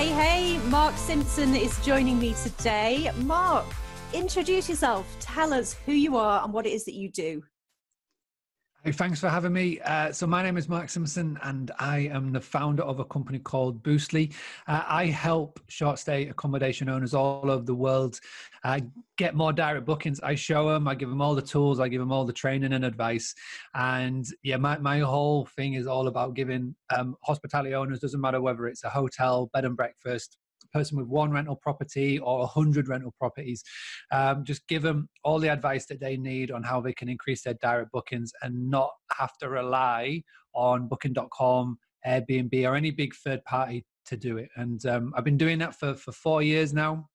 Hey, hey, Mark Simpson is joining me today. Mark, introduce yourself. Tell us who you are and what it is that you do. Hey, thanks for having me. Uh, so my name is Mark Simpson, and I am the founder of a company called Boostly. Uh, I help short stay accommodation owners all over the world uh, get more direct bookings. I show them, I give them all the tools, I give them all the training and advice. And yeah, my, my whole thing is all about giving um, hospitality owners, doesn't matter whether it's a hotel, bed and breakfast, person with one rental property or a hundred rental properties. Um, just give them all the advice that they need on how they can increase their direct bookings and not have to rely on Booking.com, Airbnb, or any big third party to do it. And um, I've been doing that for for four years now.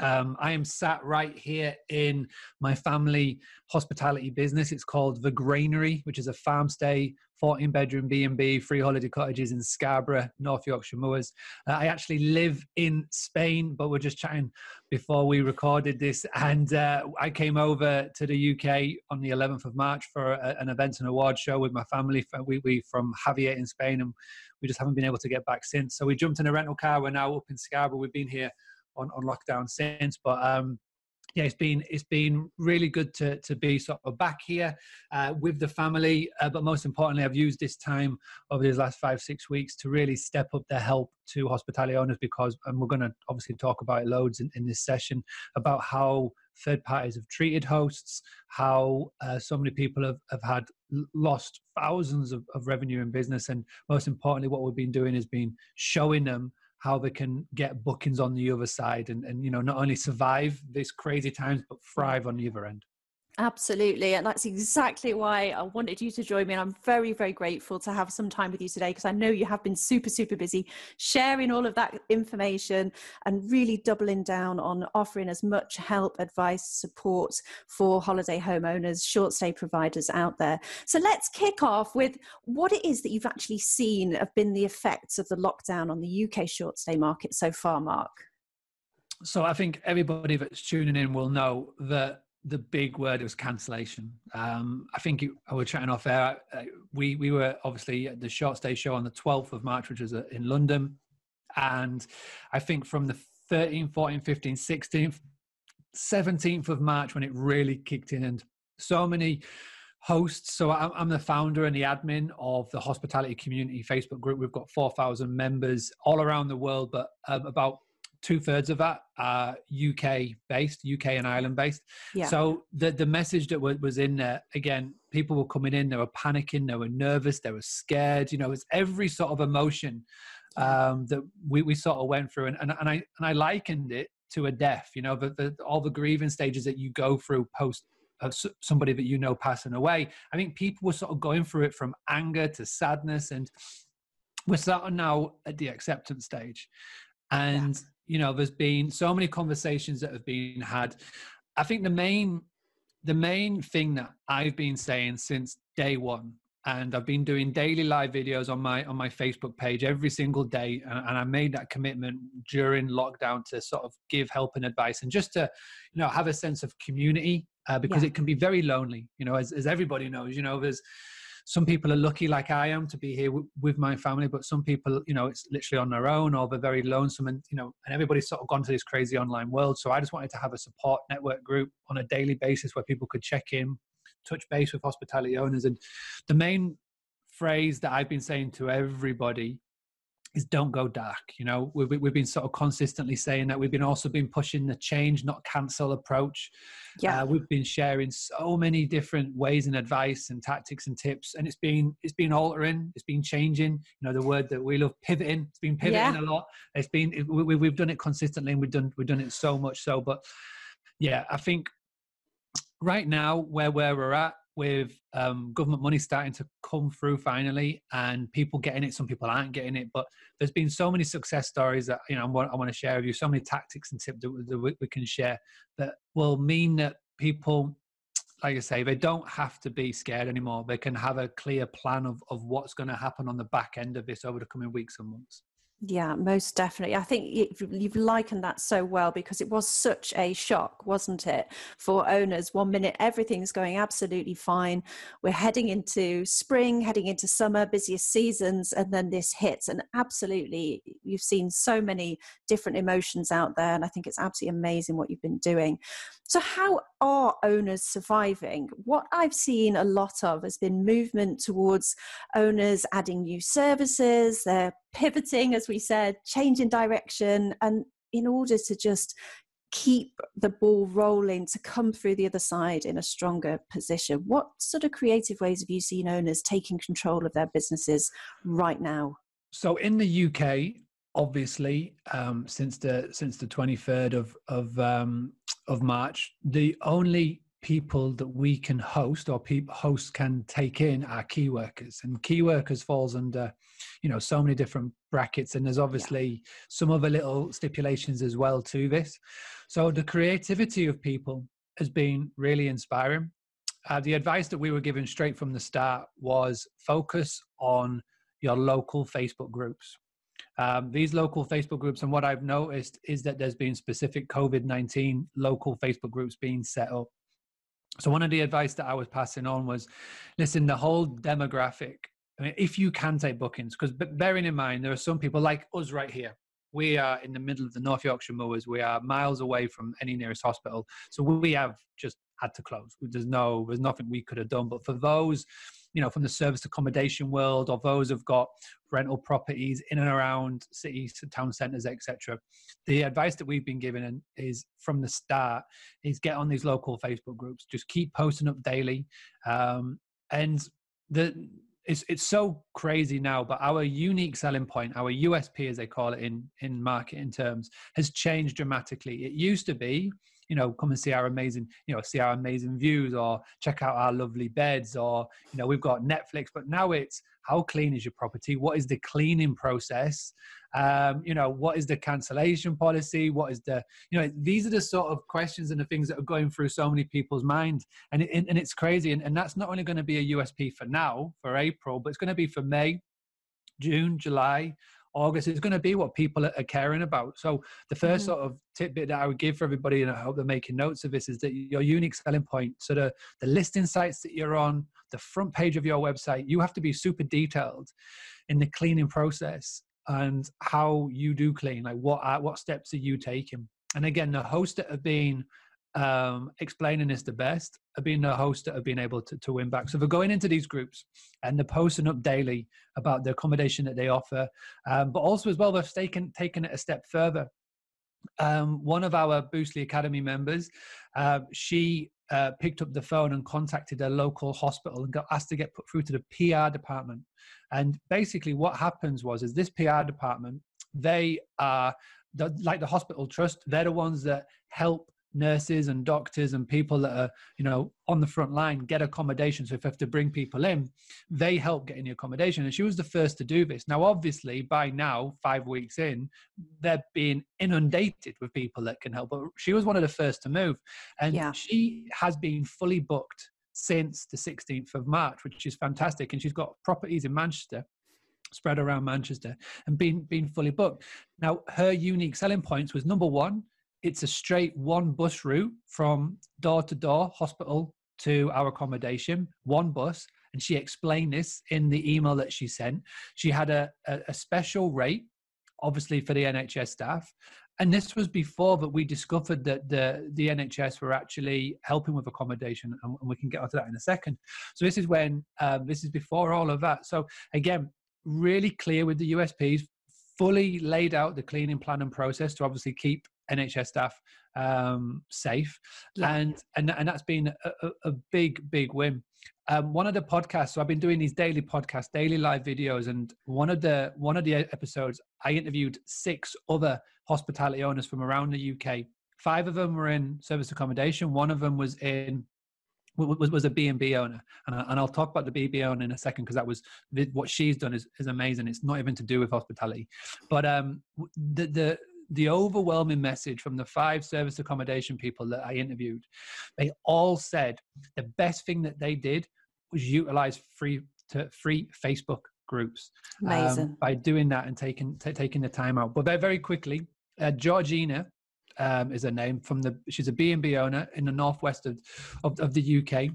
Um, I am sat right here in my family hospitality business. It's called The Granary, which is a farm stay, 14 bedroom B&B, free holiday cottages in Scarborough, North Yorkshire Moors. Uh, I actually live in Spain, but we're just chatting before we recorded this. And uh, I came over to the UK on the 11th of March for a, an events and award show with my family. We, we from Jávea in Spain, and we just haven't been able to get back since. So we jumped in a rental car. We're now up in Scarborough. We've been here on, on lockdown since. But um, yeah, it's been it's been really good to to be sort of back here uh, with the family. Uh, but most importantly, I've used this time over these last five six weeks to really step up the help to hospitality owners because, and we're going to obviously talk about it loads in, in this session about how third parties have treated hosts, how uh, so many people have, have had lost thousands of, of revenue in business, and most importantly, what we've been doing has been showing them how they can get bookings on the other side and, and you know not only survive these crazy times but thrive on the other end Absolutely. And that's exactly why I wanted you to join me. And I'm very, very grateful to have some time with you today because I know you have been super, super busy sharing all of that information and really doubling down on offering as much help, advice, support for holiday homeowners, short stay providers out there. So let's kick off with what it is that you've actually seen have been the effects of the lockdown on the UK short stay market so far, Mark. So I think everybody that's tuning in will know that the big word was cancellation. Um, I think it, I was chatting off air. Uh, we we were obviously at the short stay show on the 12th of March, which was uh, in London, and I think from the 13th, 14th, 15th, 16th, 17th of March when it really kicked in, and so many hosts. So I'm, I'm the founder and the admin of the hospitality community Facebook group. We've got 4,000 members all around the world, but um, about two thirds of that are UK based, UK and Ireland based. Yeah. So the the message that was in there again, people were coming in, they were panicking, they were nervous, they were scared. You know, it's every sort of emotion um, that we, we sort of went through, and, and and I and I likened it to a death. You know, the, the all the grieving stages that you go through post of somebody that you know passing away. I think people were sort of going through it from anger to sadness and we're starting now at the acceptance stage and yeah you know there's been so many conversations that have been had i think the main the main thing that i've been saying since day one and i've been doing daily live videos on my on my facebook page every single day and, and i made that commitment during lockdown to sort of give help and advice and just to you know have a sense of community uh, because yeah. it can be very lonely you know as, as everybody knows you know there's some people are lucky like i am to be here w- with my family but some people you know it's literally on their own or they're very lonesome and you know and everybody's sort of gone to this crazy online world. So i just wanted to have a support network group on a daily basis where people could check in touch base with hospitality owners. And the main phrase that i've been saying to everybody is don't go dark you know? We've, we've been sort of consistently saying that. We've been also been pushing the change not cancel approach. Yeah. Uh, we've been sharing so many different ways and advice and tactics and tips and it's been it's been altering it's been changing. You know the word that we love pivoting it's been pivoting yeah. a lot. It's been it, we, we've done it consistently and we've done we've done it so much so. But yeah i think right now where where we're at with um, government money starting to come through finally and people getting it some people aren't getting it but there's been so many success stories that you know i want, to share with you so many tactics and tips that, that we, we can share that will mean that people like I say, they don't have to be scared anymore. They can have a clear plan of, of what's going to happen on the back end of this over the coming weeks and months. Yeah, most definitely. I think you've likened that so well because it was such a shock, wasn't it, for owners? One minute, everything's going absolutely fine. We're heading into spring, heading into summer, busiest seasons, and then this hits. And absolutely, you've seen so many different emotions out there. And I think it's absolutely amazing what you've been doing. So, how are owners surviving? What I've seen a lot of has been movement towards owners adding new services, they're pivoting, as we said, changing direction, and in order to just keep the ball rolling to come through the other side in a stronger position. What sort of creative ways have you seen owners taking control of their businesses right now? So, in the UK, obviously um, since the since the 23rd of of um, of March, the only people that we can host or people hosts can take in are key workers and key workers falls under you know so many different brackets and there's obviously yeah. some other little stipulations as well to this so the creativity of people has been really inspiring uh, the advice that we were given straight from the start was focus on your local facebook groups um, these local Facebook groups, and what I've noticed is that there's been specific COVID 19 local Facebook groups being set up. So, one of the advice that I was passing on was listen, the whole demographic, I mean, if you can take bookings, because bearing in mind, there are some people like us right here. We are in the middle of the North Yorkshire Moors. We are miles away from any nearest hospital. So, we have just had to close. There's no, there's nothing we could have done. But for those you know from the service accommodation world or those have got rental properties in and around cities town centers etc the advice that we've been given is from the start is get on these local facebook groups. Just keep posting up daily. Um, and the it's it's so crazy now but our unique selling point our usp as they call it in in marketing terms has changed dramatically. It used to be you know come and see our amazing you know see our amazing views or check out our lovely beds or you know we've got netflix but now it's how clean is your property? What is the cleaning process? Um, you know what is the cancellation policy? What is the you know these are the sort of questions and the things that are going through so many people's mind. And, it, and it's crazy. And, and that's not only going to be a usp for now for april but it's going to be for may june july August is going to be what people are caring about. So the 1st mm-hmm. sort of tidbit that I would give for everybody, and I hope they're making notes of this, is that your unique selling point, so the, the listing sites that you're on, the front page of your website, you have to be super detailed in the cleaning process and how you do clean. Like what are, what steps are you taking? And again, the hosts that have been um, explaining this the best have been the hosts that have been able to, to win back. So they're going into these groups and they're posting up daily about the accommodation that they offer, um, but also as well they've taken taken it a step further. Um, one of our Boostly Academy members, uh, she uh, picked up the phone and contacted a local hospital and got asked to get put through to the PR department. And basically, what happens was, is this PR department, they are the, like the hospital trust. They're the ones that help nurses and doctors and people that are you know on the front line get accommodation. So if you have to bring people in they help getting the accommodation. And she was the first to do this. Now obviously by now five weeks in they're being inundated with people that can help. But she was one of the first to move. And yeah. she has been fully booked since the 16th of march which is fantastic. And she's got properties in manchester spread around manchester and been been fully booked. Now her unique selling points was number one it's a straight one bus route from door to door hospital to our accommodation, one bus. And she explained this in the email that she sent. She had a, a, a special rate, obviously, for the NHS staff. And this was before that we discovered that the, the NHS were actually helping with accommodation, and we can get onto that in a second. So this is when um, this is before all of that. So again, really clear with the USPs, fully laid out the cleaning plan and process to obviously keep NHS staff um, safe, yeah. and and and that's been a, a big big win. Um, one of the podcasts, so I've been doing these daily podcasts, daily live videos, and one of the one of the episodes, I interviewed six other hospitality owners from around the UK. Five of them were in service accommodation. One of them was in was, was a B&B owner. And, I, and I'll talk about the B&B owner in a second because that was what she's done is, is amazing. It's not even to do with hospitality. But um, the, the, the overwhelming message from the five service accommodation people that I interviewed, they all said the best thing that they did was utilize free to free Facebook groups um, by doing that and taking t- taking the time out. But very very quickly, uh, Georgina um, is her name from the she's a B&B owner in the northwest of, of, of the UK.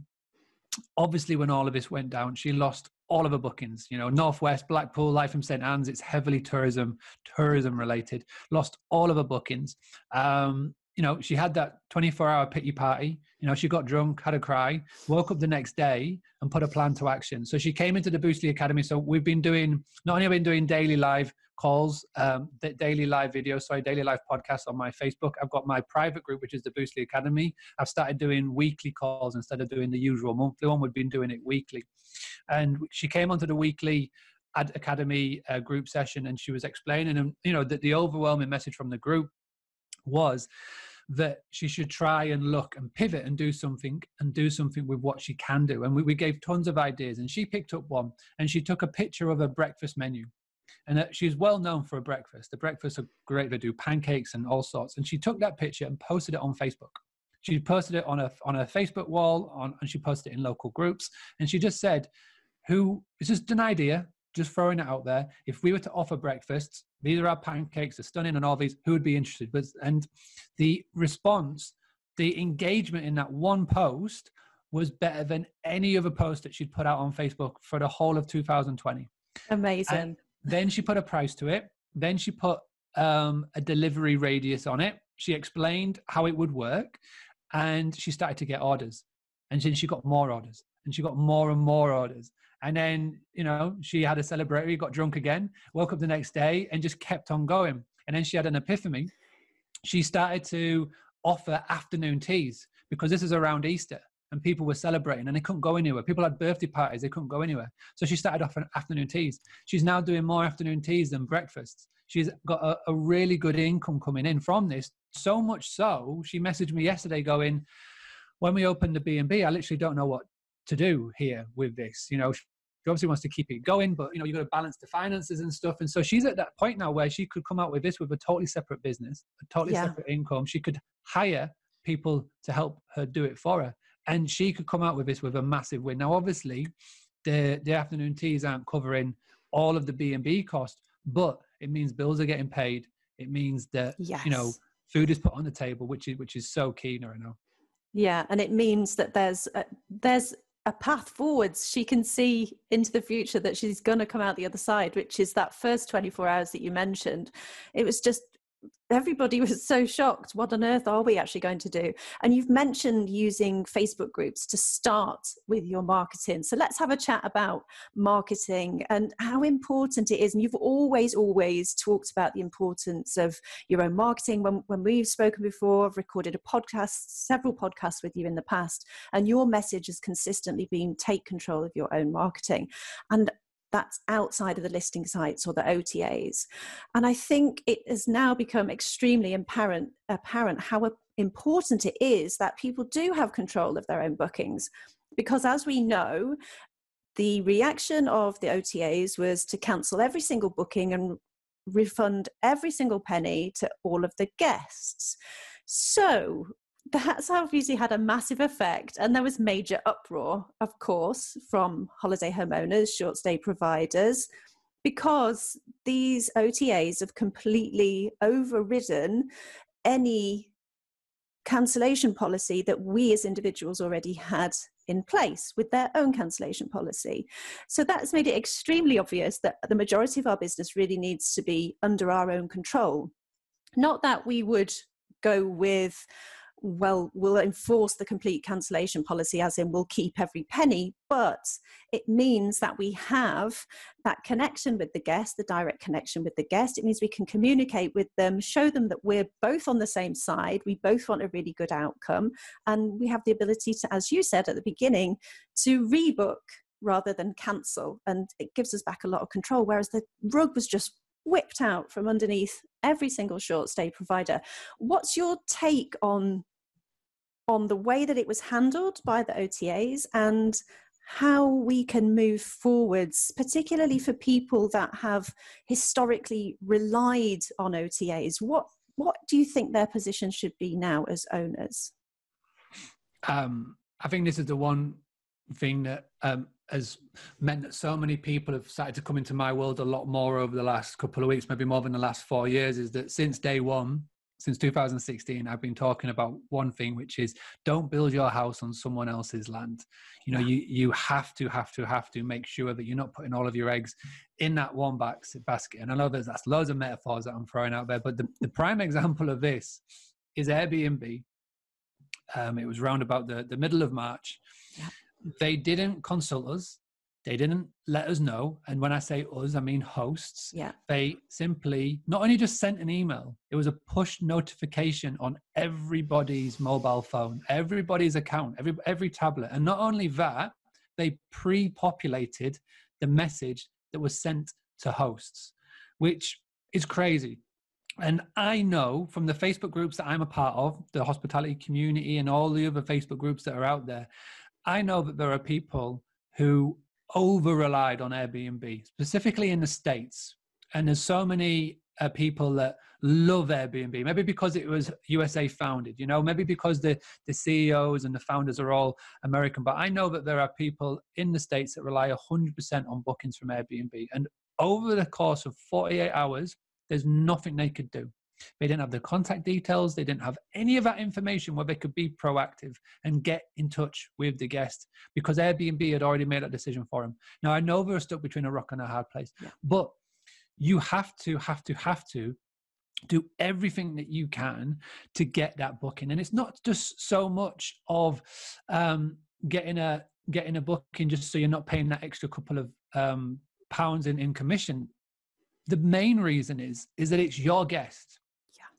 Obviously, when all of this went down, she lost all of her bookings. You know, Northwest, Blackpool, Lytham St Anne's. It's heavily tourism, tourism related. Lost all of her bookings. Um, you know, she had that 24 hour pity party. You know, she got drunk, had a cry, woke up the next day and put a plan to action. So she came into the Boostly Academy. So we've been doing, not only have been doing daily live calls, um, daily live videos, sorry, daily live podcasts on my Facebook. I've got my private group, which is the Boostly Academy. I've started doing weekly calls instead of doing the usual monthly one. We've been doing it weekly. And she came onto the weekly Ad Academy uh, group session and she was explaining, and you know, that the overwhelming message from the group was that she should try and look and pivot and do something and do something with what she can do. And we, we gave tons of ideas. And she picked up one and she took a picture of a breakfast menu. And she's well known for a breakfast. The breakfasts are great. They do pancakes and all sorts. And she took that picture and posted it on Facebook. She posted it on a on a Facebook wall, on, and she posted it in local groups. And she just said, "Who? It's just an idea just throwing it out there. If we were to offer breakfasts, these are our pancakes, they're stunning, and all these, who would be interested? But and the response, the engagement in that one post was better than any other post that she'd put out on Facebook for the whole of 2020. Amazing. And then she put a price to it. Then she put um, a delivery radius on it. She explained how it would work, and she started to get orders. And then she got more orders, and she got more and more orders. And then, you know, she had a celebratory, got drunk again, woke up the next day and just kept on going. And then she had an epiphany. She started to offer afternoon teas because this is around Easter and people were celebrating and they couldn't go anywhere. People had birthday parties, they couldn't go anywhere. So she started offering afternoon teas. She's now doing more afternoon teas than breakfasts. She's got a, a really good income coming in from this. So much so, she messaged me yesterday going, when we opened the B&B, I literally don't know what to do here with this. You know, she obviously wants to keep it going, but you know, you've got to balance the finances and stuff. And so she's at that point now where she could come out with this with a totally separate business, a totally yeah. separate income. She could hire people to help her do it for her. And she could come out with this with a massive win. Now, obviously, the the afternoon teas aren't covering all of the B and B cost, but it means bills are getting paid. It means that yes. you know food is put on the table, which is which is so key, I know. Yeah, and it means that there's a, there's a path forwards she can see into the future that she's going to come out the other side which is that first 24 hours that you mentioned it was just everybody was so shocked. What on earth are we actually going to do? And you've mentioned using facebook groups to start with your marketing. So let's have a chat about marketing and how important it is. And you've always always talked about the importance of your own marketing. When, when we've spoken before i've recorded a podcast several podcasts with you in the past and your message has consistently been take control of your own marketing. And that's outside of the listing sites or the OTAs. And I think it has now become extremely apparent, apparent how important it is that people do have control of their own bookings. Because as we know, the reaction of the OTAs was to cancel every single booking and refund every single penny to all of the guests. So, that's obviously had a massive effect. And there was major uproar, of course, from holiday homeowners, short stay providers, because these OTAs have completely overridden any cancellation policy that we as individuals already had in place with their own cancellation policy. So that's made it extremely obvious that the majority of our business really needs to be under our own control. Not that we would go with well, we'll enforce the complete cancellation policy, as in we'll keep every penny, but it means that we have that connection with the guest, the direct connection with the guest. It means we can communicate with them, show them that we're both on the same side, we both want a really good outcome, and we have the ability to, as you said at the beginning, to rebook rather than cancel. And it gives us back a lot of control, whereas the rug was just whipped out from underneath every single short stay provider. What's your take on on the way that it was handled by the OTAs and how we can move forwards, particularly for people that have historically relied on OTAs? What what do you think their position should be now as owners? Um, I think this is the one thing that um, has meant that so many people have started to come into my world a lot more over the last couple of weeks, maybe more than the last four years, is that since day one, since 2016 i've been talking about one thing which is don't build your house on someone else's land. You know you you have to have to have to make sure that you're not putting all of your eggs in that one basket. And i know there's that's loads of metaphors that i'm throwing out there but the, the prime example of this is airbnb. Um, it was round about the, the middle of march. They didn't consult us they didn't let us know. And when I say us, I mean hosts. Yeah. They simply not only just sent an email, it was a push notification on everybody's mobile phone, everybody's account, every every tablet. And not only that, they pre-populated the message that was sent to hosts, which is crazy. And I know from the Facebook groups that I'm a part of, the hospitality community and all the other Facebook groups that are out there, I know that there are people who over relied on Airbnb, specifically in the States. And there's so many uh, people that love Airbnb, maybe because it was USA founded, you know, maybe because the, the CEOs and the founders are all American. But I know that there are people in the States that rely 100% on bookings from Airbnb. And over the course of 48 hours, there's nothing they could do. They didn't have the contact details. They didn't have any of that information where they could be proactive and get in touch with the guest because Airbnb had already made that decision for them. Now, I know they're stuck between a rock and a hard place, yeah. but you have to, have to, have to do everything that you can to get that booking. And it's not just so much of um, getting a getting a booking just so you're not paying that extra couple of um, pounds in, in commission the main reason is is that it's your guest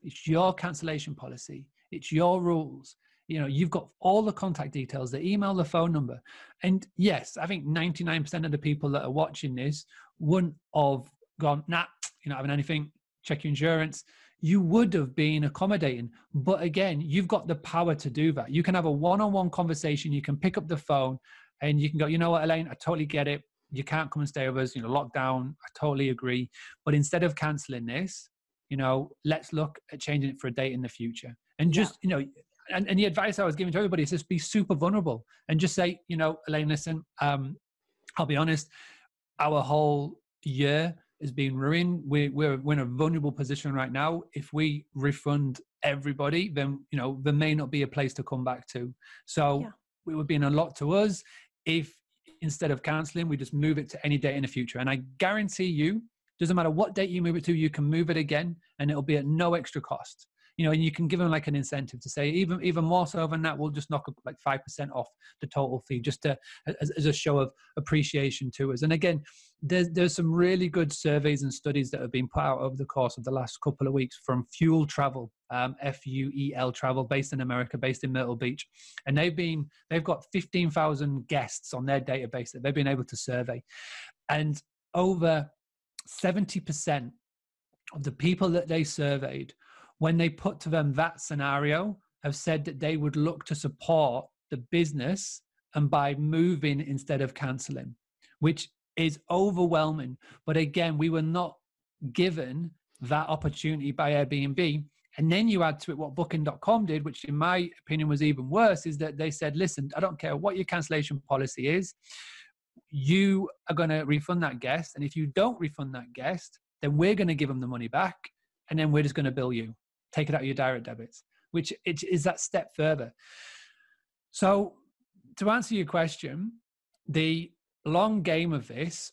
it's your cancellation policy. It's your rules. You know, you've got all the contact details, the email, the phone number. And yes, I think 99% of the people that are watching this wouldn't have gone, nah, you're not having anything, check your insurance. You would have been accommodating. But again, you've got the power to do that. You can have a one on one conversation. You can pick up the phone and you can go, you know what, Elaine, I totally get it. You can't come and stay with us, you know, lockdown. I totally agree. But instead of canceling this, you know let's look at changing it for a date in the future. And just yeah. you know and, and the advice i was giving to everybody is just be super vulnerable and just say you know elaine listen um i'll be honest our whole year is being ruined. We, we're, we're in a vulnerable position right now. If we refund everybody then you know there may not be a place to come back to. So yeah. it would be a lot to us if instead of canceling we just move it to any date in the future. And i guarantee you doesn't matter what date you move it to, you can move it again and it'll be at no extra cost. You know, and you can give them like an incentive to say even even more so than that, we'll just knock like five percent off the total fee, just to as, as a show of appreciation to us. And again, there's there's some really good surveys and studies that have been put out over the course of the last couple of weeks from Fuel Travel, um, F U E L Travel, based in America, based in Myrtle Beach, and they've been they've got fifteen thousand guests on their database that they've been able to survey, and over 70% of the people that they surveyed, when they put to them that scenario, have said that they would look to support the business and by moving instead of canceling, which is overwhelming. But again, we were not given that opportunity by Airbnb. And then you add to it what booking.com did, which in my opinion was even worse, is that they said, listen, I don't care what your cancellation policy is you are going to refund that guest. And if you don't refund that guest, then we're going to give them the money back. And then we're just going to bill you, take it out of your direct debits, which is that step further. So, to answer your question, the long game of this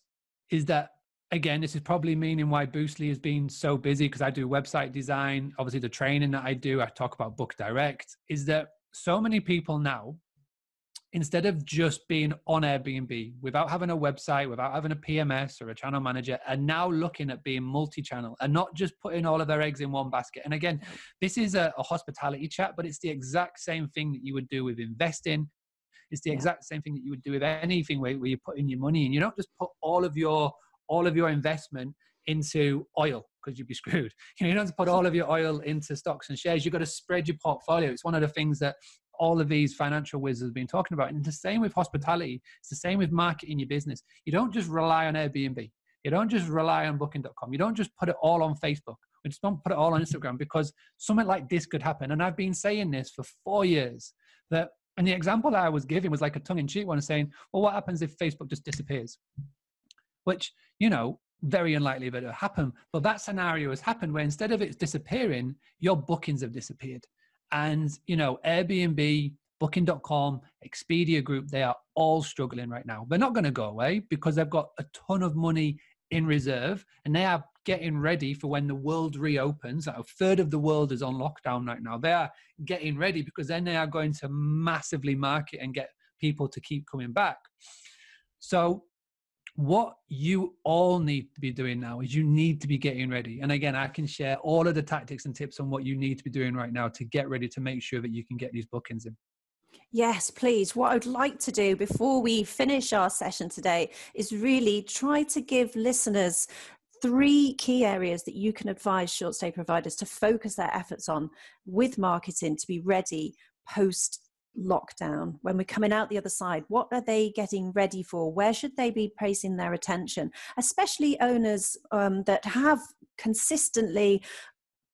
is that again, this is probably meaning why Boostly has been so busy because I do website design. Obviously, the training that I do, I talk about Book Direct, is that so many people now instead of just being on Airbnb without having a website, without having a PMS or a channel manager, and now looking at being multi channel and not just putting all of their eggs in one basket. And again, this is a, a, hospitality chat, but it's the exact same thing that you would do with investing. It's the yeah. exact same thing that you would do with anything where, where you're putting your money and you don't just put all of your all of your investment into oil because you'd be screwed. You know, you don't have to put all of your oil into stocks and shares. You've got to spread your portfolio. It's one of the things that all of these financial wizards have been talking about. And the same with hospitality. It's the same with marketing your business. You don't just rely on Airbnb. You don't just rely on booking.com. You don't just put it all on Facebook. We just don't put it all on Instagram because something like this could happen. And I've been saying this for four years that And the example that I was giving was like a tongue in cheek one saying, well, what happens if Facebook just disappears? Which, you know, very unlikely that it'll happen. But that scenario has happened where instead of it disappearing, your bookings have disappeared. And, you know, Airbnb, Booking.com, Expedia Group, they are all struggling right now. They're not going to go away because they've got a ton of money in reserve and they are getting ready for when the world reopens. A third of the world is on lockdown right now. They are getting ready because then they are going to massively market and get people to keep coming back. So what you all need to be doing now is you need to be getting ready. And again, I can share all of the tactics and tips on what you need to be doing right now to get ready to make sure that you can get these bookings in. Yes, please. What I'd like to do before we finish our session today is really try to give listeners three key areas that you can advise short stay providers to focus their efforts on with marketing to be ready post lockdown when we're coming out the other side what are they getting ready for where should they be placing their attention especially owners um, that have consistently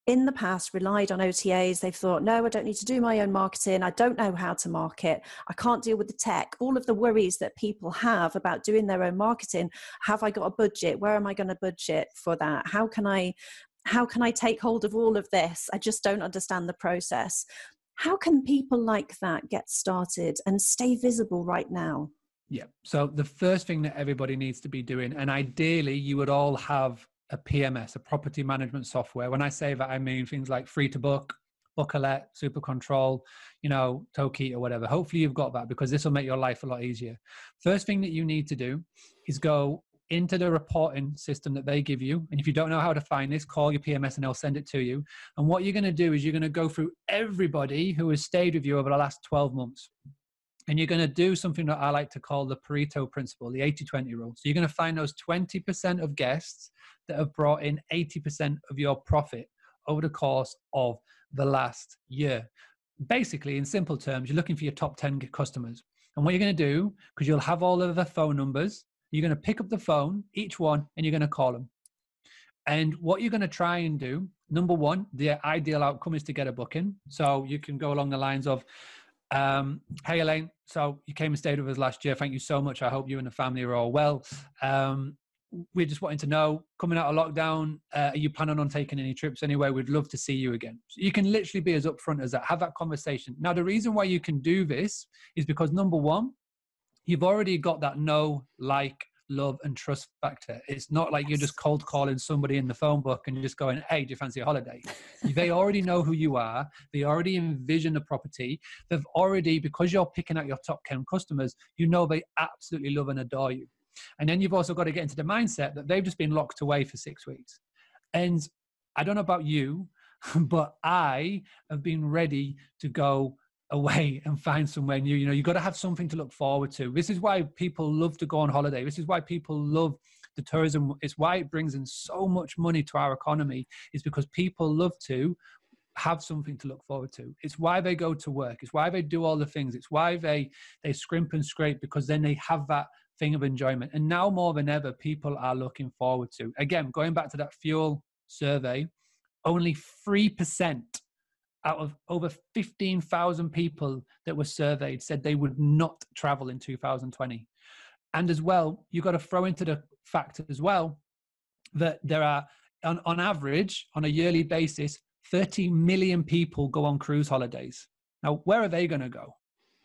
in the past relied on OTAs. They've thought, no, I don't need to do my own marketing. I don't know how to market. I can't deal with the tech. All of the worries that people have about doing their own marketing. Have I got a budget? Where am I going to budget for that? How can I how can I take hold of all of this? I just don't understand the process. How can people like that get started and stay visible right now? Yeah. So the first thing that everybody needs to be doing, and ideally you would all have a PMS, a property management software. When I say that, I mean things like FreeToBook, Bookalet, Super Control, you know, Toki or whatever. Hopefully you've got that because this will make your life a lot easier. First thing that you need to do is go into the reporting system that they give you. And if you don't know how to find this, call your PMS and they'll send it to you. And what you're going to do is you're going to go through everybody who has stayed with you over the last 12 months. And you're going to do something that I like to call the Pareto principle, the 80 20 rule. So you're going to find those 20% of guests that have brought in 80% of your profit over the course of the last year. Basically, in simple terms, you're looking for your top 10 customers. And what you're going to do, because you'll have all of their phone numbers, you're going to pick up the phone, each one, and you're going to call them. And what you're going to try and do, number one, the ideal outcome is to get a booking. So you can go along the lines of, um, hey Elaine, so you came and stayed with us last year. Thank you so much. I hope you and the family are all well. Um, we're just wanting to know coming out of lockdown uh, are you planning on taking any trips anywhere we'd love to see you again so you can literally be as upfront as that have that conversation now the reason why you can do this is because number one you've already got that no, like love and trust factor. It's not like you're just cold calling somebody in the phone book and just going hey do you fancy a holiday? They already know who you are. They already envision the property. They've already because you're picking out your top 10 customers you know they absolutely love and adore you. And then you've also got to get into the mindset that they've just been locked away for six weeks. And I don't know about you, but I have been ready to go away and find somewhere new. You know, you've got to have something to look forward to. This is why people love to go on holiday. This is why people love the tourism. It's why it brings in so much money to our economy, is because people love to have something to look forward to. It's why they go to work. It's why they do all the things. It's why they they scrimp and scrape because then they have that thing of enjoyment. And now more than ever, people are looking forward to. Again, going back to that fuel survey, only 3% out of over 15,000 people that were surveyed said they would not travel in 2020. And as well, you've got to throw into the fact as well that there are, on, on average, on a yearly basis, 30 million people go on cruise holidays. Now, where are they going to go?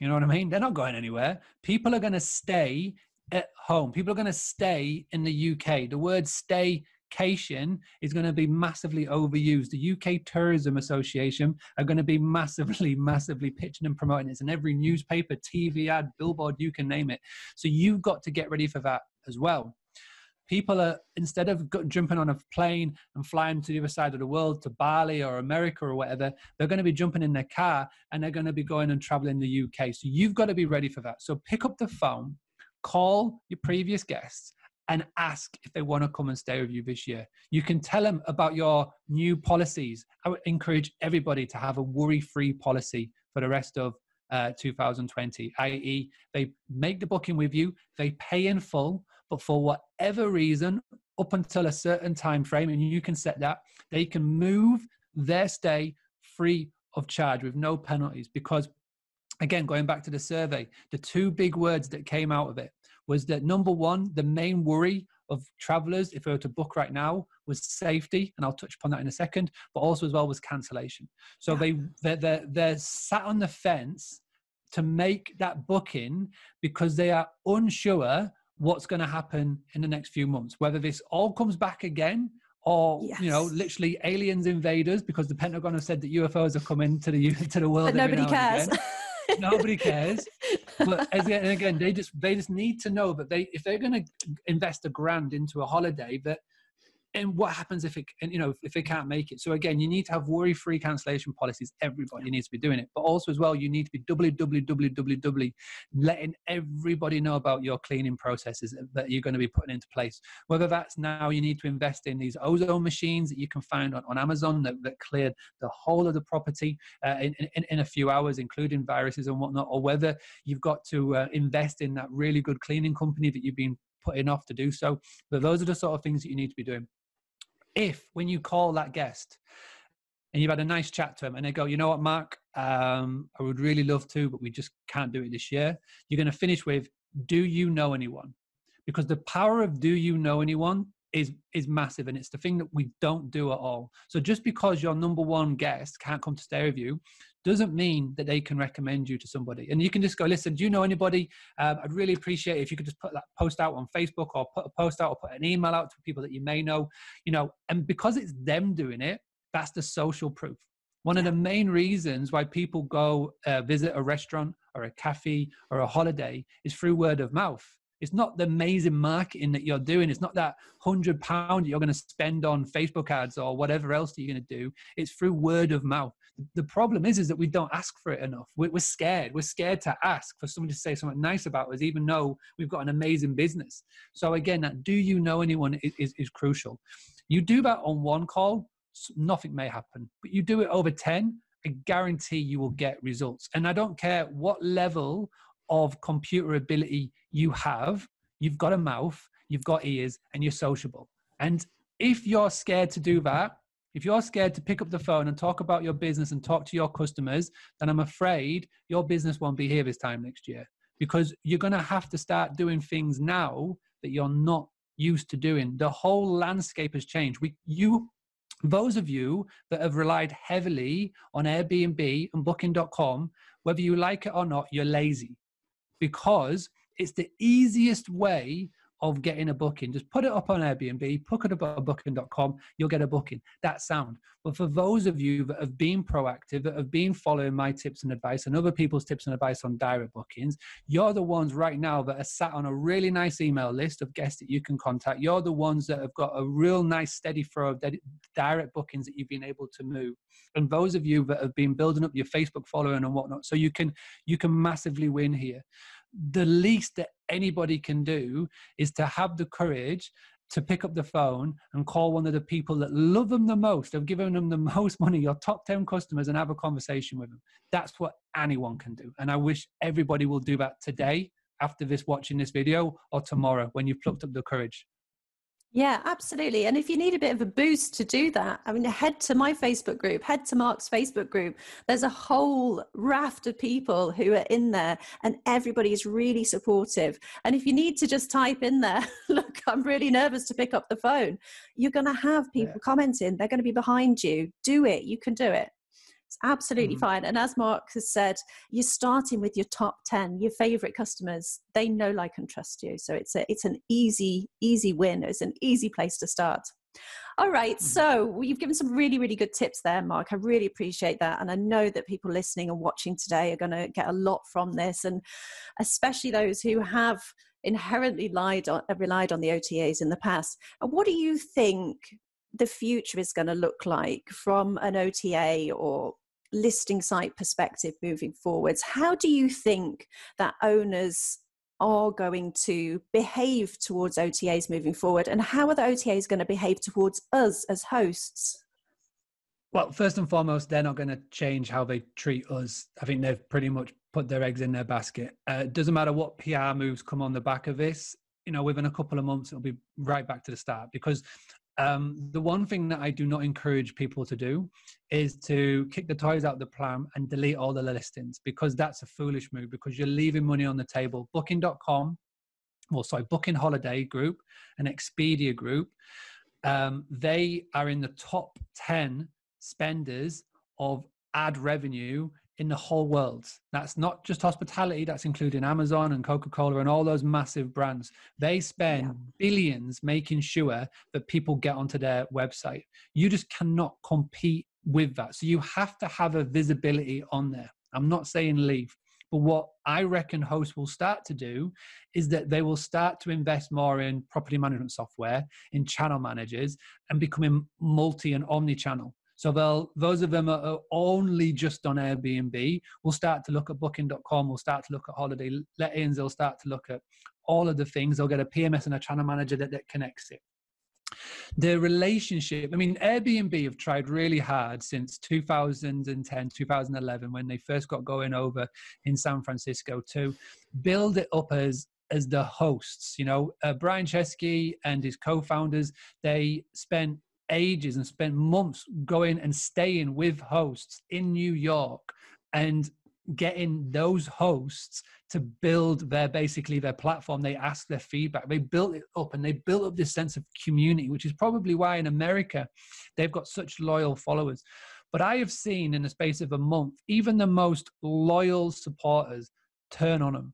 You know what I mean? They're not going anywhere. People are going to stay at home. People are going to stay in the UK. The word staycation is going to be massively overused. The UK Tourism Association are going to be massively, massively pitching and promoting this in every newspaper, TV ad, billboard, you can name it. So you've got to get ready for that as well. People are, instead of jumping on a plane and flying to the other side of the world, to Bali or America or whatever, they're going to be jumping in their car and they're going to be going and traveling the UK. So you've got to be ready for that. So pick up the phone, call your previous guests and ask if they want to come and stay with you this year. You can tell them about your new policies. I would encourage everybody to have a worry free policy for the rest of uh, 2020, i.e., they make the booking with you, they pay in full, but for whatever reason, up until a certain time frame, and you can set that, they can move their stay free of charge with no penalties because again, going back to the survey, the two big words that came out of it was that number one, the main worry of travelers, if we were to book right now, was safety, and I'll touch upon that in a second, but also as well was cancellation. So yeah. they they're, they're, they're sat on the fence to make that booking because they are unsure what's going to happen in the next few months, whether this all comes back again or yes. you know literally aliens invaders because the pentagon has said that ufos are coming to the to the world but nobody cares nobody cares. But again, again they just they just need to know that they if they're going to invest a grand into a holiday that and what happens if it and you know if, they can't make it? So again you need to have worry free cancellation policies everybody needs to be doing it. But also as well you need to be www letting everybody know about your cleaning processes that you're going to be putting into place. Whether that's now you need to invest in these ozone machines that you can find on, on amazon that, that cleared the whole of the property uh, in, in, in, a few hours including viruses and whatnot or whether you've got to uh, invest in that really good cleaning company that you've been putting off to do so. But those are the sort of things that you need to be doing if when you call that guest and you've had a nice chat to them and they go, you know what, Mark, um, I would really love to, but we just can't do it this year. You're going to finish with, do you know anyone? Because the power of do you know anyone is is massive and it's the thing that we don't do at all so just because your number one guest can't come to stay with you doesn't mean that they can recommend you to somebody and you can just go listen do you know anybody um, i'd really appreciate if you could just put that post out on facebook or put a post out or put an email out to people that you may know you know and because it's them doing it that's the social proof one of the main reasons why people go uh, visit a restaurant or a cafe or a holiday is through word of mouth it's not the amazing marketing that you're doing. It's not that hundred pound you're going to spend on Facebook ads or whatever else that you're going to do. It's through word of mouth. The problem is, is that we don't ask for it enough. We're, scared. We're scared to ask for someone to say something nice about us, even though we've got an amazing business. So again, that do you know anyone is, is, is crucial. You do that on one call, nothing may happen. But you do it over 10, I guarantee you will get results. And I don't care what level of computer ability you have, you've got a mouth, you've got ears, and you're sociable. And if you're scared to do that, if you're scared to pick up the phone and talk about your business and talk to your customers, then I'm afraid your business won't be here this time next year because you're going to have to start doing things now that you're not used to doing. The whole landscape has changed. We, you, those of you that have relied heavily on Airbnb and Booking.com, whether you like it or not, you're lazy because it's the easiest way of getting a booking. Just put it up on Airbnb, put it up on booking.com, you'll get a booking. That sound. But for those of you that have been proactive, that have been following my tips and advice and other people's tips and advice on direct bookings, you're the ones right now that are sat on a really nice email list of guests that you can contact. You're the ones that have got a real nice steady flow of direct bookings that you've been able to move. And those of you that have been building up your Facebook following and whatnot, so you can you can massively win here the least that anybody can do is to have the courage to pick up the phone and call one of the people that love them the most, have given them the most money, your top 10 customers, and have a conversation with them. That's what anyone can do. And I wish everybody will do that today after this watching this video or tomorrow when you've plucked up the courage. Yeah, absolutely. And if you need a bit of a boost to do that, I mean, head to my Facebook group, head to Mark's Facebook group. There's a whole raft of people who are in there, and everybody is really supportive. And if you need to just type in there, look, I'm really nervous to pick up the phone, you're going to have people yeah. commenting. They're going to be behind you. Do it. You can do it. It's absolutely mm-hmm. fine. And as Mark has said, you're starting with your top 10, your favorite customers. They know, like, and trust you. So it's a it's an easy, easy win. It's an easy place to start. All right, mm-hmm. so you've given some really, really good tips there, Mark. I really appreciate that. And I know that people listening and watching today are going to get a lot from this, and especially those who have inherently lied on, relied on the OTAs in the past. And what do you think the future is going to look like from an OTA or listing site perspective moving forwards, how do you think that owners are going to behave towards OTAs moving forward? And how are the OTAs going to behave towards us as hosts? Well, first and foremost, they're not going to change how they treat us. I think they've pretty much put their eggs in their basket. Uh, it doesn't matter what PR moves come on the back of this. You know, within a couple of months, it'll be right back to the start because um, the one thing that I do not encourage people to do is to kick the toys out of the plan and delete all the listings because that's a foolish move because you're leaving money on the table. Booking.com, well, sorry, Booking Holdings Group and Expedia Group, um, they are in the top 10 spenders of ad revenue in the whole world. That's not just hospitality, that's including Amazon and Coca Cola and all those massive brands. They spend yeah. billions making sure that people get onto their website. You just cannot compete with that. So you have to have a visibility on there. I'm not saying leave. But what I reckon hosts will start to do is that they will start to invest more in property management software, in channel managers, and becoming multi and omni channel. So they'll, those of them are only just on Airbnb will start to look at booking.com, will start to look at holiday lettings, they'll start to look at all of the things. They'll get a PMS and a channel manager that, that connects it. The relationship, I mean, Airbnb have tried really hard since 2010, 2011, when they first got going over in San Francisco to build it up as as the hosts. You know, uh, Brian Chesky and his co-founders, they spent ages and spent months going and staying with hosts in New York and getting those hosts to build their basically their platform. They ask their feedback. They built it up and they built up this sense of community which is probably why in america they've got such loyal followers. But i have seen in the space of a month even the most loyal supporters turn on them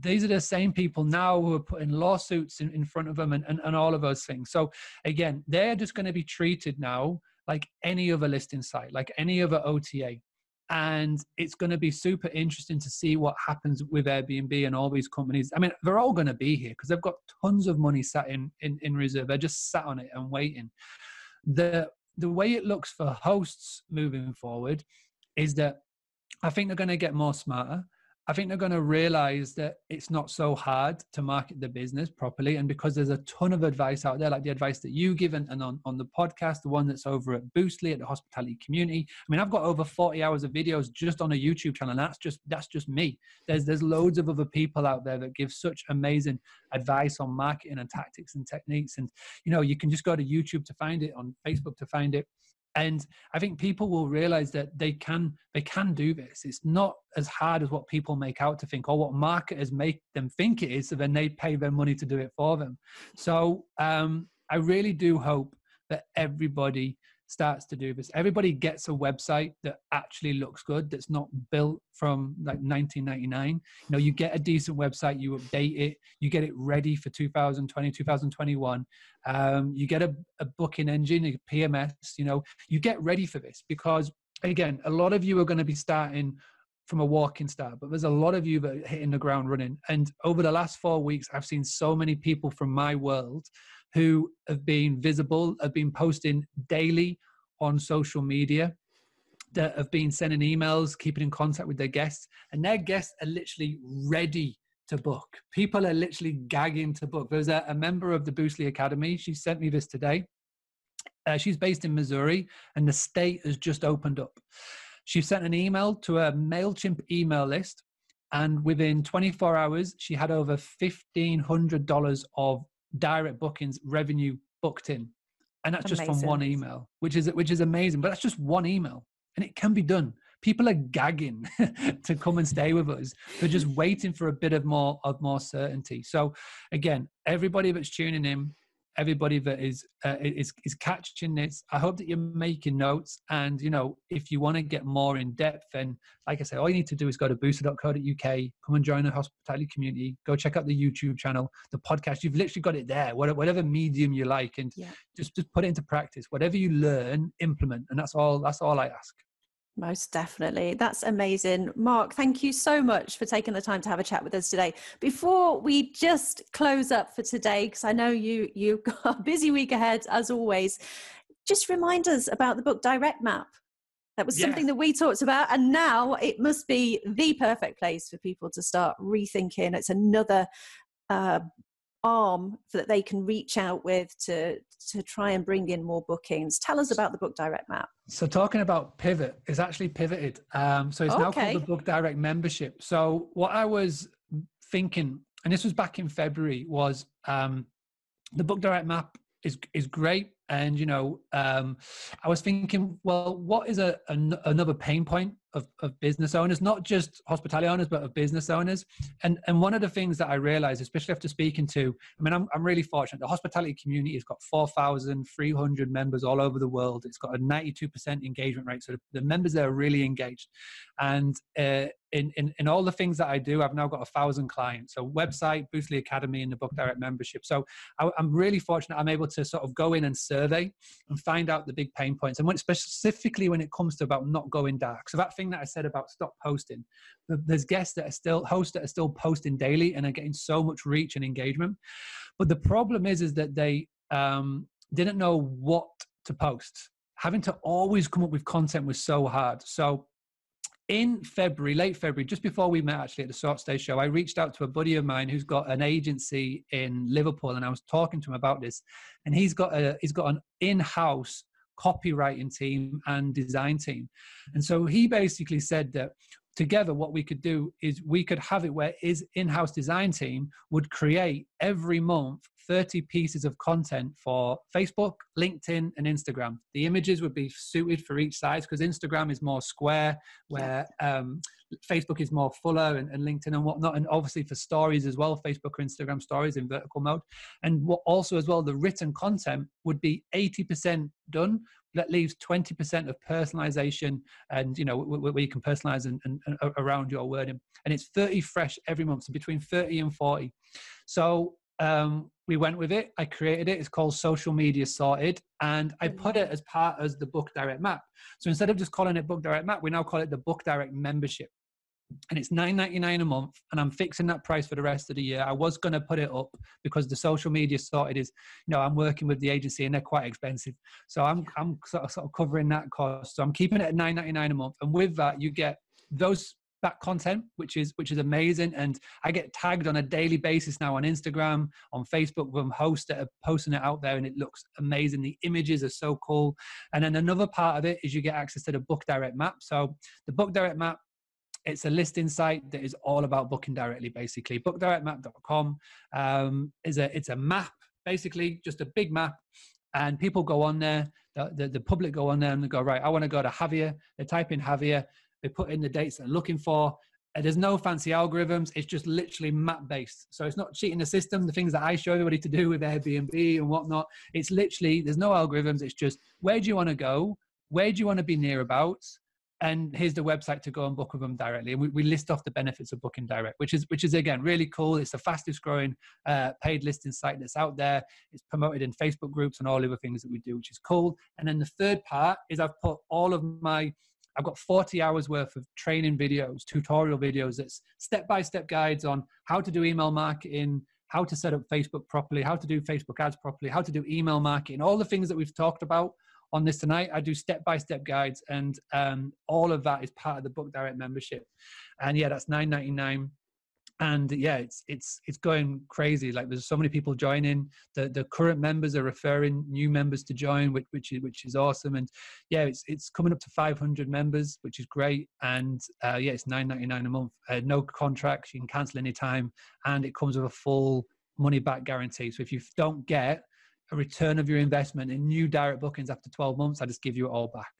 these are the same people now who are putting lawsuits in, in front of them and, and, and all of those things. So again, they're just going to be treated now like any other listing site, like any other OTA. And it's going to be super interesting to see what happens with Airbnb and all these companies. I mean, they're all going to be here because they've got tons of money sat in, in, in reserve. They're just sat on it and waiting. The, the way it looks for hosts moving forward is that I think they're going to get more smarter. I think they're going to realize that it's not so hard to market the business properly. And because there's a ton of advice out there, like the advice that you give and, and on, on the podcast, the one that's over at Boostly at the hospitality community. I mean, I've got over 40 hours of videos just on a YouTube channel. And that's just that's just me. There's there's loads of other people out there that give such amazing advice on marketing and tactics and techniques. And you know, you can just go to YouTube to find it, on Facebook to find it and i think people will realize that they can they can do this. It's not as hard as what people make out to think or what marketers make them think it is so then they pay their money to do it for them. So um, i really do hope that everybody starts to do this. Everybody gets a website that actually looks good, that's not built from like 1999. You know, you get a decent website, you update it, you get it ready for 2020, 2021. Um, you get a, a booking engine, a PMS, you know, you get ready for this because, again, a lot of you are going to be starting from a walking start, but there's a lot of you that are hitting the ground running. And over the last four weeks, I've seen so many people from my world who have been visible, have been posting daily on social media, that have been sending emails, keeping in contact with their guests, and their guests are literally ready to book. People are literally gagging to book. There's a, a member of the Boostly Academy. She sent me this today. Uh, she's based in Missouri, and the state has just opened up. She sent an email to a MailChimp email list, and within 24 hours, she had over $1,500 of direct bookings revenue booked in. And that's amazing. just from one email which is which is amazing but that's just one email and it can be done. People are gagging to come and stay with us. They're just waiting for a bit of more of more certainty. So again everybody that's tuning in everybody that is uh, is is catching this. I hope that you're making notes, and you know, if you want to get more in depth, then like I say, all you need to do is go to boostly.co.uk, come and join the hospitality community, go check out the YouTube channel, the podcast. You've literally got it there, whatever medium you like, and yeah. just just put it into practice. Whatever you learn, implement, and that's all. That's all I ask. Most definitely. That's amazing. Mark, thank you so much for taking the time to have a chat with us today. Before we just close up for today, because I know you you've got a busy week ahead as always, just remind us about the book Direct Map. That was something that we talked about, and now it must be the perfect place for people to start rethinking. It's another uh, arm that they can reach out with to to try and bring in more bookings. Tell us about the Book Direct Map. So talking about pivot, it's actually pivoted. Um, so it's okay. now called the Book Direct Membership. So what I was thinking, and this was back in February, was um, the Book Direct Map is is great and you know um, i was thinking well what is a, a another pain point of, of business owners not just hospitality owners but of business owners. And and one of the things that i realized especially after speaking to i mean i'm, I'm really fortunate. The hospitality community has got 4300 members all over the world. It's got a 92% engagement rate. So the, members there are really engaged. And uh, in, in, in all the things that I do, I've now got a thousand clients. So website, Boostly Academy, and the Book Direct membership. So I, am really fortunate. I'm able to sort of go in and survey and find out the big pain points. And when, specifically when it comes to about not going dark. So that thing that I said about stop posting, there's guests that are still hosts that are still posting daily and are getting so much reach and engagement. But the problem is, is that they um, didn't know what to post. Having to always come up with content was so hard. So in February, late February, just before we met actually at the Short Stay Show, I reached out to a buddy of mine who's got an agency in Liverpool, and I was talking to him about this. And he's got a he's got an in-house copywriting team and design team, and so he basically said that together what we could do is we could have it where his in-house design team would create every month 30 pieces of content for Facebook, LinkedIn, and Instagram. The images would be suited for each size because Instagram is more square, where um, Facebook is more fuller, and, and, LinkedIn and whatnot. And obviously for stories as well, Facebook or Instagram stories in vertical mode. And what also as well, the written content would be 80% done. That leaves 20% of personalization and, you know, where you can personalize and, and, and around your wording. And it's 30 fresh every month, so between 30 and 40. So um, we went with it. I created it. It's called Social Media Sorted, and I put it as part as the Book Direct Map. So instead of just calling it Book Direct Map, we now call it the Book Direct Membership, and it's nine ninety nine a month. And I'm fixing that price for the rest of the year. I was going to put it up because the Social Media Sorted is, you know, I'm working with the agency and they're quite expensive, so I'm I'm sort of, sort of covering that cost. So I'm keeping it at nine ninety nine a month, and with that you get those that content, which is which is amazing. And I get tagged on a daily basis now on Instagram, on Facebook from hosts that are posting it out there, and it looks amazing. The images are so cool. And then another part of it is you get access to the Book Direct map. So the Book Direct map it's a listing site that is all about booking directly basically bookdirectmap.com um, is a it's a map basically just a big map and people go on there the, the, the public go on there and they go right i want to go to Jávea they type in Jávea they put in the dates they're looking for. Uh, there's no fancy algorithms. It's just literally map based. So it's not cheating the system, the things that I show everybody to do with Airbnb and whatnot. It's literally, there's no algorithms. It's just where do you want to go? Where do you want to be near about? And here's the website to go and book with them directly. And we, we list off the benefits of booking direct, which is which is again really cool. It's the fastest growing uh, paid listing site that's out there. It's promoted in Facebook groups and all the other things that we do, which is cool. And then the third part is I've put all of my I've got 40 hours worth of training videos, tutorial videos that's step by step guides on how to do email marketing, how to set up Facebook properly, how to do Facebook ads properly, how to do email marketing, all the things that we've talked about on this tonight. I do step by step guides, and um, all of that is part of the Book Direct membership. And yeah, that's 9.99 and yeah it's it's it's going crazy. Like there's so many people joining. The the current members are referring new members to join which which is, which is awesome. And yeah it's it's coming up to 500 members which is great. And uh, yeah it's 9.99 a month. Uh, no contracts. You can cancel anytime. And it comes with a full money back guarantee. So if you don't get a return of your investment in new direct bookings after 12 months i just give you it all back.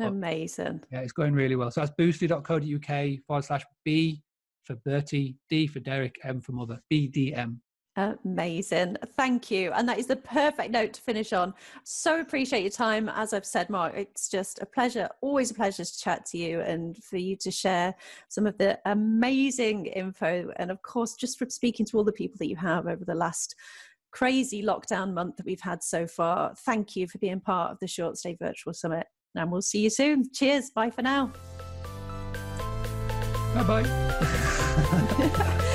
Amazing. yeah it's going really well. So that's boostly.co.uk forward slash b for Bertie, D for Derek, M for Mother, BDM. Amazing. Thank you. And that is the perfect note to finish on. So appreciate your time. As I've said, Mark, it's just a pleasure, always a pleasure to chat to you and for you to share some of the amazing info. And of course, just from speaking to all the people that you have over the last crazy lockdown month that we've had so far. Thank you for being part of the Short Stay Virtual Summit. And we'll see you soon. Cheers. Bye for now. Bye bye.